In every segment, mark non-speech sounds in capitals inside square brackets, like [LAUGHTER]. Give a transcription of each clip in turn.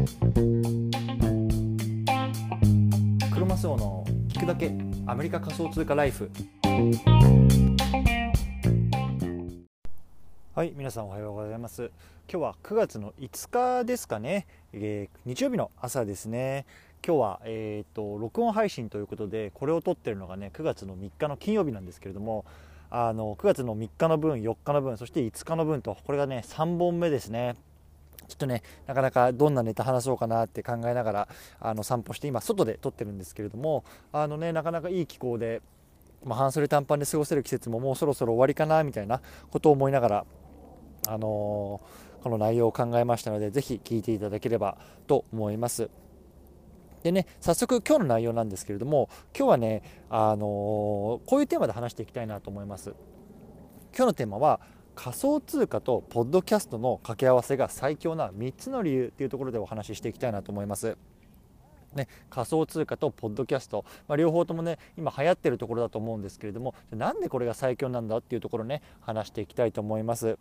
クロマスオの聞くだけアメリカ仮想通貨ライフ。はい皆さんおはようございます。今日は9月の5日ですかね、えー、日曜日の朝ですね。今日は、えーと、録音配信ということでこれを撮ってるのがね9月の3日の金曜日なんですけれどもあの9月の3日の分4日の分そして5日の分とこれがね3本目ですね。ちょっとねなかなかどんなネタ話そうかなって考えながらあの散歩して今外で撮ってるんですけれどもあのねなかなかいい気候で、まあ、半袖短パンで過ごせる季節ももうそろそろ終わりかなみたいなことを思いながらあのー、この内容を考えましたのでぜひ聞いていただければと思います。でね早速今日の内容なんですけれども今日はね、あのー、こういうテーマで話していきたいなと思います今日のテーマは仮想通貨とポッドキャストの掛け合わせが最強な3つの理由っていうところでお話ししていきたいなと思います。ね、仮想通貨とポッドキャスト、まあ、両方ともね今流行ってるところだと思うんですけれどもなんでこれが最強なんだっていうところね話していきたいと思います。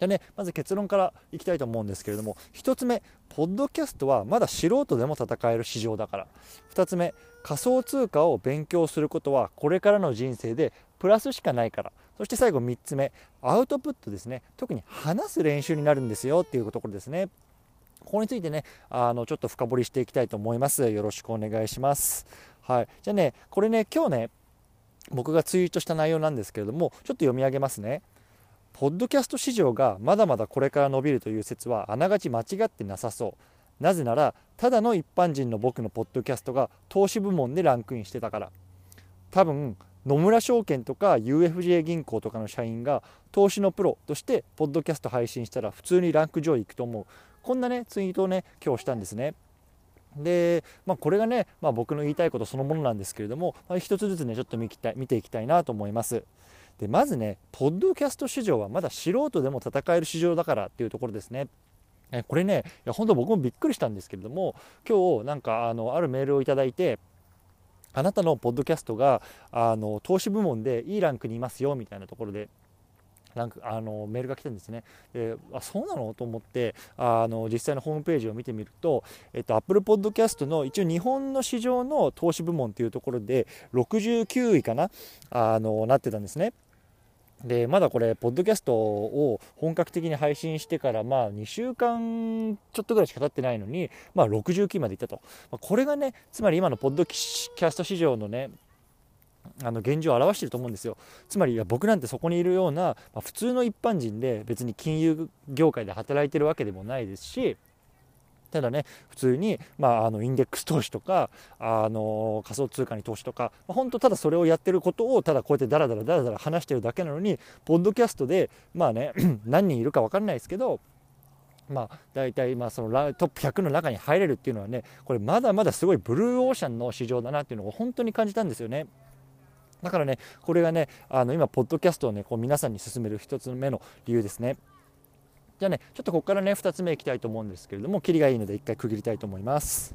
でね、まず結論からいきたいと思うんですけれども1つ目ポッドキャストはまだ素人でも戦える市場だから。2つ目仮想通貨を勉強することはこれからの人生でプラスしかないから。そして最後3つ目アウトプットですね。特に話す練習になるんですよっていうところですね。ここについてねあのちょっと深掘りしていきたいと思います。よろしくお願いします。はい。じゃあねこれね今日ね僕がツイートした内容なんですけれどもちょっと読み上げますね。ポッドキャスト市場がまだまだこれから伸びるという説はあながち間違ってなさそう。なぜならただの一般人の僕のポッドキャストが投資部門でランクインしてたから。多分野村証券とか UFJ 銀行とかの社員が投資のプロとしてポッドキャスト配信したら普通にランク上位いくと思う。こんなねツイートをね今日したんですね。で、まあ、これがね、まあ、僕の言いたいことそのものなんですけれども、まあ、一つずつねちょっと見たい見ていきたいなと思います。でまずねポッドキャスト市場はまだ素人でも戦える市場だからっていうところですね。えこれねいや本当僕もびっくりしたんですけれども今日なんかあのあるメールを頂いてあなたのポッドキャストがあの投資部門でいいランクにいますよみたいなところでなんかあのメールが来たんですね。であそうなのと思ってあの実際のホームページを見てみると、えっと、Apple Podcast の一応日本の市場の投資部門というところで69位かなあのなってたんですね。でまだこれ、ポッドキャストを本格的に配信してから、まあ、2週間ちょっとぐらいしか経ってないのに、まあ、69までいったと、まあ、これがね、つまり今のポッドキャスト市場のね、あの現状を表していると思うんですよ。つまり僕なんてそこにいるような、まあ、普通の一般人で別に金融業界で働いてるわけでもないですしただね普通に、まあ、あのインデックス投資とかあの仮想通貨に投資とか、まあ、本当ただそれをやってることをただこうやってダラダラダラダラ話してるだけなのにポッドキャストでまあね [CLEARS THROAT] 何人いるか分かんないですけどまあ、大体まあそのトップ100の中に入れるっていうのはねこれまだまだすごいブルーオーシャンの市場だなっていうのを本当に感じたんですよね。だからねこれがねあの今ポッドキャストをねこう皆さんに勧める1つ目の理由ですね。じゃあねちょっとここからね2つ目いきたいと思うんですけれども切りがいいので1回区切りたいと思います。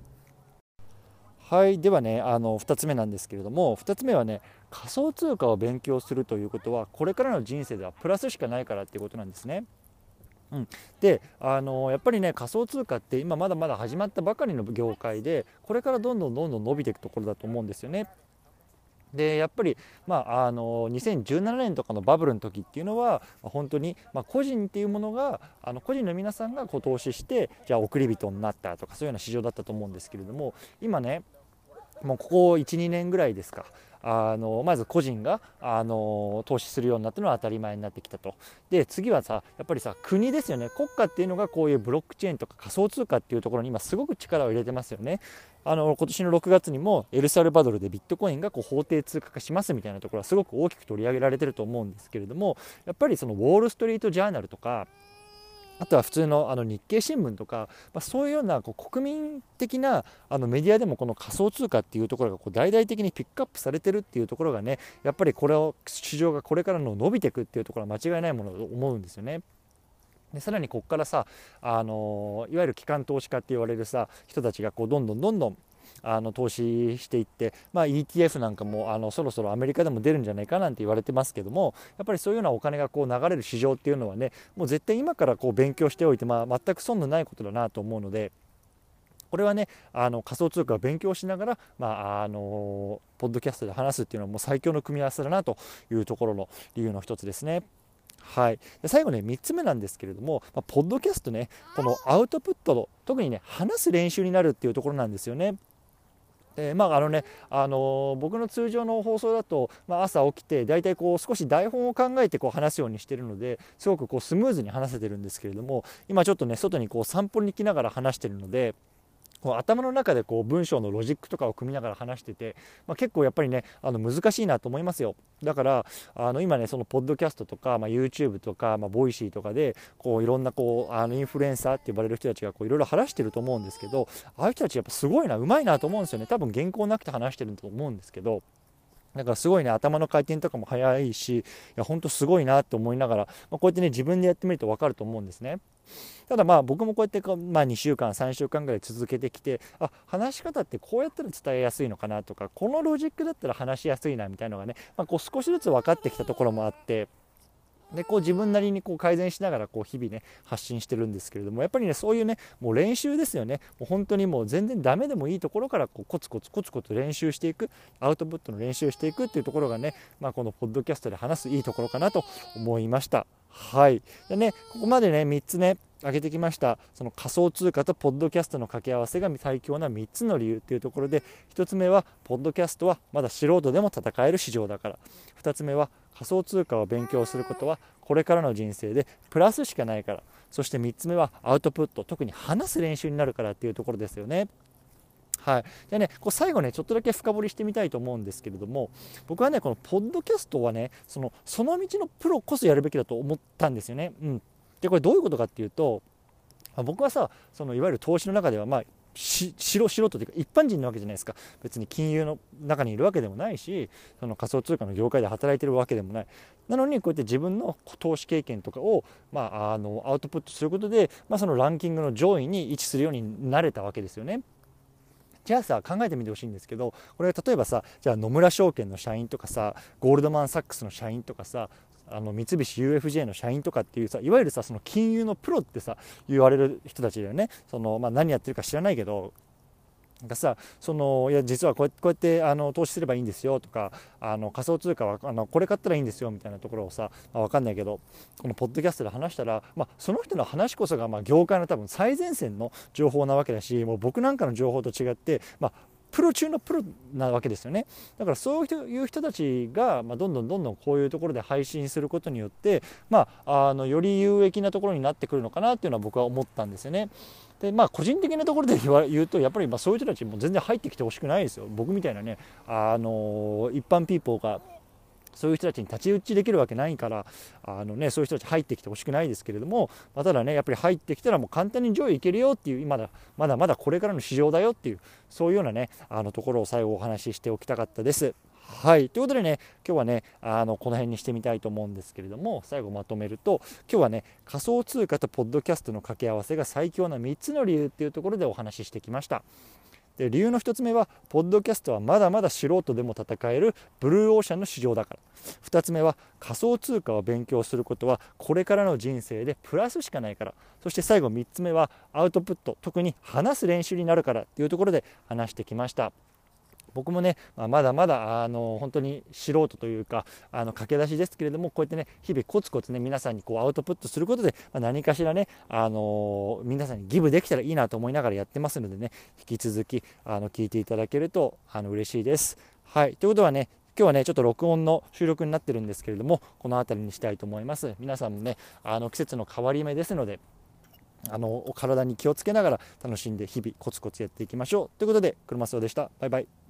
はいではねあの2つ目なんですけれども2つ目はね仮想通貨を勉強するということはこれからの人生ではプラスしかないからっていうことなんですね。うん、であのやっぱりね仮想通貨って今まだまだ始まったばかりの業界でこれからどんどんどんどん伸びていくところだと思うんですよね。でやっぱり、まあ、あの2017年とかのバブルの時っていうのは本当に、まあ、個人っていうものがあの個人の皆さんがこう投資してじゃあ送り人になったとかそういうような市場だったと思うんですけれども今ねもうここ12年ぐらいですかあのまず個人があの投資するようになったのは当たり前になってきたと。で次はさやっぱりさ国ですよね。国家っていうのがこういうブロックチェーンとか仮想通貨っていうところに今すごく力を入れてますよね。あの今年の6月にもエルサルバドルでビットコインがこう法定通貨化しますみたいなところはすごく大きく取り上げられてると思うんですけれどもやっぱりそのウォール・ストリート・ジャーナルとかあとは普通のあの日経新聞とか、まあ、そういうようなこう国民的なあのメディアでもこの仮想通貨っていうところがこう大々的にピックアップされてるっていうところがねやっぱりこれを市場がこれからの伸びていくっていうところは間違いないものだと思うんですよね。でさらにここからさあのいわゆる機関投資家って言われるさ人たちがこうどんどんどんどんあの投資していって、まあ、ETF なんかもあのそろそろアメリカでも出るんじゃないかなんて言われてますけどもやっぱりそういうようなお金がこう流れる市場っていうのはねもう絶対今からこう勉強しておいて、まあ、全く損のないことだなと思うので。これはねあの仮想通貨を勉強しながら、まあ、あのポッドキャストで話すっていうのはもう最強の組み合わせだなというところの理由の一つですね。はい、で最後ね3つ目なんですけれども、まあ、ポッドキャストねこのアウトプットの特にね話す練習になるっていうところなんですよね。えー、まああのね、あのー、僕の通常の放送だと、まあ、朝起きて大体こう少し台本を考えてこう話すようにしてるのですごくこうスムーズに話せてるんですけれども今ちょっとね外にこう散歩に行きながら話してるので。こう頭の中でこう文章のロジックとかを組みながら話してて、まあ、結構やっぱりねあの難しいなと思いますよだからあの今ねそのポッドキャストとか、まあ、YouTube とか、まあ、 Voicy とかでこういろんなこうあのインフルエンサーって呼ばれる人たちがこういろいろ話してると思うんですけどああいう人たちやっぱすごいなうまいなと思うんですよね多分原稿なくて話してると思うんですけどだからすごいね頭の回転とかも速いしいや本当すごいなって思いながら、まあ、こうやってね自分でやってみると分かると思うんですね。ただまあ僕もこうやってまあ、2週間3週間ぐらい続けてきてあ話し方ってこうやったら伝えやすいのかなとかこのロジックだったら話しやすいなみたいなのがね、まあ、こう少しずつ分かってきたところもあってでこう自分なりにこう改善しながらこう日々ね発信してるんですけれどもやっぱりねそういうねもう練習ですよね。もう本当にもう全然ダメでもいいところからこうコツコツコツコツ練習していくアウトプットの練習していくっていうところがね、まあ、このポッドキャストで話すいいところかなと思いました。はい。でねここまでね3つね挙げてきました。その仮想通貨とポッドキャストの掛け合わせが最強な3つの理由というところで1つ目はポッドキャストはまだ素人でも戦える市場だから。2つ目は仮想通貨を勉強することはこれからの人生でプラスしかないから。そして3つ目はアウトプット特に話す練習になるからっていうところですよね。はい、でねこう最後ねちょっとだけ深掘りしてみたいと思うんですけれども僕はねこのポッドキャストはねそのその道のプロこそやるべきだと思ったんですよね。うん、でこれどういうことかっていうと僕はさそのいわゆる投資の中ではまあ素人というか一般人なわけじゃないですか別に金融の中にいるわけでもないしその仮想通貨の業界で働いてるわけでもないなのにこうやって自分の投資経験とかを、まあ、あのアウトプットすることで、まあ、そのランキングの上位に位置するようになれたわけですよね。じゃあさ考えてみてほしいんですけどこれ例えばさじゃあ野村証券の社員とかさゴールドマン・サックスの社員とかさあの三菱 UFJ の社員とかっていうさいわゆるさその金融のプロってさ言われる人たちだよね。その、まあ、何やってるか知らないけどがさそのいや実はこうやってあの投資すればいいんですよとかあの仮想通貨はあのこれ買ったらいいんですよみたいなところをさ、まあ、分かんないけどこのポッドキャストで話したら、まあ、その人の話こそがまあ業界の多分最前線の情報なわけだしもう僕なんかの情報と違って、まあ、プロ中のプロなわけですよねだからそういう人たちが、まあ、どんどんどんどんこういうところで配信することによって、まあ、あのより有益なところになってくるのかなっていうのは僕は思ったんですよね。でまあ個人的なところで [LAUGHS] 言うとやっぱりまそういう人たちも全然入ってきてほしくないですよ僕みたいなねあの一般ピーポーがそういう人たちに太刀打ちできるわけないからあの、ね、そういう人たち入ってきてほしくないですけれども、まあ、ただねやっぱり入ってきたらもう簡単に上位いけるよっていう今だまだまだこれからの市場だよっていうそういうようなねあのところを最後お話ししておきたかったです。はいということでね今日はねあのこの辺にしてみたいと思うんですけれども最後まとめると今日はね仮想通貨とポッドキャストの掛け合わせが最強な3つの理由っていうところでお話ししてきました。で理由の1つ目はポッドキャストはまだまだ素人でも戦えるブルーオーシャンの市場だから2つ目は仮想通貨を勉強することはこれからの人生でプラスしかないからそして最後3つ目はアウトプット特に話す練習になるからというところで話してきました。僕もね、まあ、まだまだあの本当に素人というかあの駆け出しですけれどもこうやってね日々コツコツね皆さんにこうアウトプットすることで、まあ、何かしらねあの皆さんにギブできたらいいなと思いながらやってますのでね引き続きあの聞いていただけるとあの嬉しいです。はい。ということはね今日はねちょっと録音の収録になってるんですけれどもこの辺りにしたいと思います。皆さんもねあの季節の変わり目ですのであのお体に気をつけながら楽しんで日々コツコツやっていきましょう。ということで車そうでした。バイバイ。